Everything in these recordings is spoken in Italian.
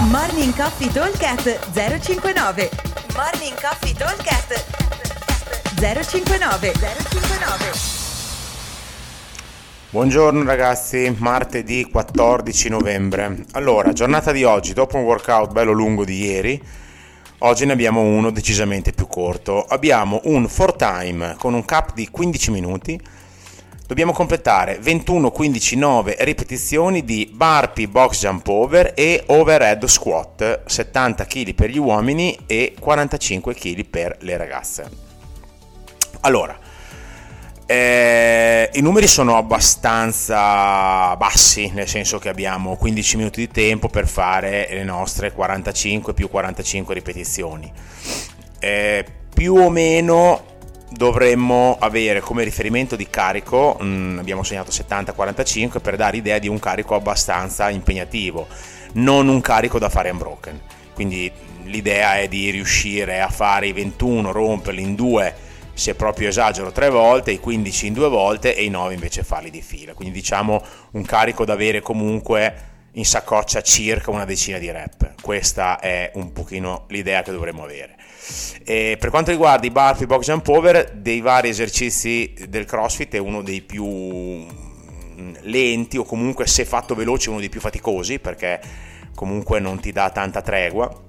Morning Coffee Talkcast 059 Morning Coffee Talkcast 059 059 Buongiorno ragazzi, martedì 14 novembre. Allora, giornata di oggi, dopo un workout bello lungo di ieri, oggi ne abbiamo uno decisamente più corto. Abbiamo un 4 time con un cap di 15 minuti Dobbiamo completare 21, 15, 9 ripetizioni di burpee box jump over e overhead squat, 70 kg per gli uomini e 45 kg per le ragazze. Allora, eh, i numeri sono abbastanza bassi, nel senso che abbiamo 15 minuti di tempo per fare le nostre 45 più 45 ripetizioni. Eh, più o meno dovremmo avere come riferimento di carico, mh, mm, abbiamo segnato 70-45 per dare idea di un carico abbastanza impegnativo, non un carico da fare unbroken. Quindi l'idea è di riuscire a fare i 21, romperli in due, se proprio esagero tre volte, i 15 in due volte e i 9 invece farli di fila. Quindi diciamo un carico da avere comunque in saccoccia circa una decina di rep. Questa è un pochino l'idea che dovremmo avere. E per quanto riguarda i burpee box jump over, dei vari esercizi del CrossFit è uno dei più mm, lenti o comunque se fatto veloce uno dei più faticosi perché comunque non ti dà tanta tregua.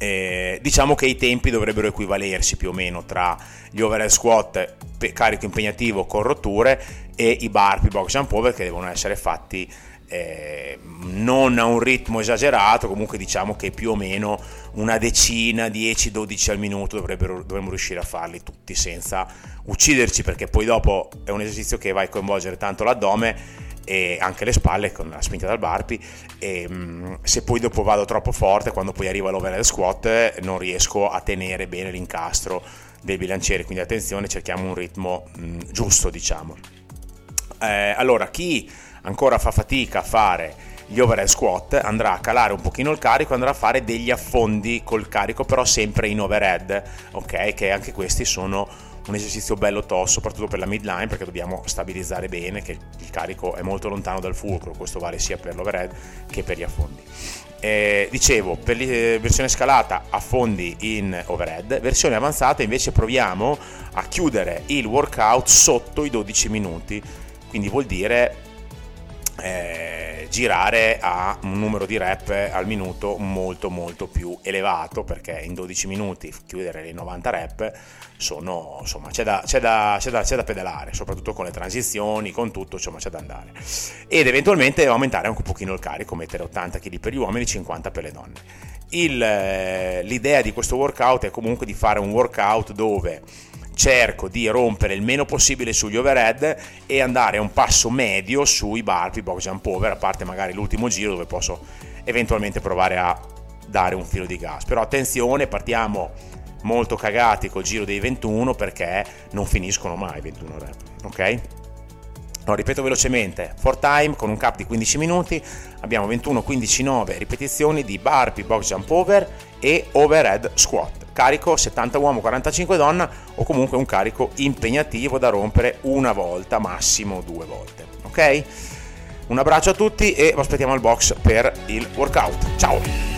Eh, diciamo che i tempi dovrebbero equivalersi più o meno tra gli overhead squat carico impegnativo con rotture e i burpee box jump over che devono essere fatti eh, non a un ritmo esagerato, comunque diciamo che più o meno una decina, 10-12 al minuto dovremmo riuscire a farli tutti senza ucciderci perché poi dopo è un esercizio che va a coinvolgere tanto l'addome e anche le spalle con la spinta dal barpi e mm, se poi dopo vado troppo forte quando poi arriva l'overhead squat non riesco a tenere bene l'incastro dei bilancieri. Quindi attenzione cerchiamo un ritmo mm, giusto diciamo. Eh, allora chi ancora fa fatica a fare gli overhead squat andrà a calare un pochino il carico andrà a fare degli affondi col carico però sempre in overhead ok? Che anche questi sono un esercizio bello tosto soprattutto per la midline perché dobbiamo stabilizzare bene che il carico è molto lontano dal fulcro questo vale sia per l'overhead che per gli affondi. Eh, dicevo per la eh, versione scalata affondi in overhead versione avanzata invece proviamo a chiudere il workout sotto i 12 minuti quindi vuol dire eh, girare a un numero di rep al minuto molto molto più elevato perché in 12 minuti chiudere le 90 rep sono insomma c'è da, c'è da, c'è da, c'è da pedalare soprattutto con le transizioni con tutto insomma c'è da andare. Ed eventualmente aumentare anche un pochino il carico mettere 80 kg per gli uomini 50 per le donne. Il, eh, l'idea di questo workout è comunque di fare un workout dove cerco di rompere il meno possibile sugli overhead e andare a un passo medio sui burpee box jump over, a parte magari l'ultimo giro dove posso eventualmente provare a dare un filo di gas. Però attenzione, partiamo molto cagati col giro dei 21 perché non finiscono mai 21 rep, ok? No, ripeto velocemente, for time con un cap di 15 minuti, abbiamo 21, 15, 9 ripetizioni di burpee box jump over e overhead squat. Carico 70 uomo 45 donna o comunque un carico impegnativo da rompere una volta massimo due volte ok? Un abbraccio a tutti e vi aspettiamo al box per il workout. Ciao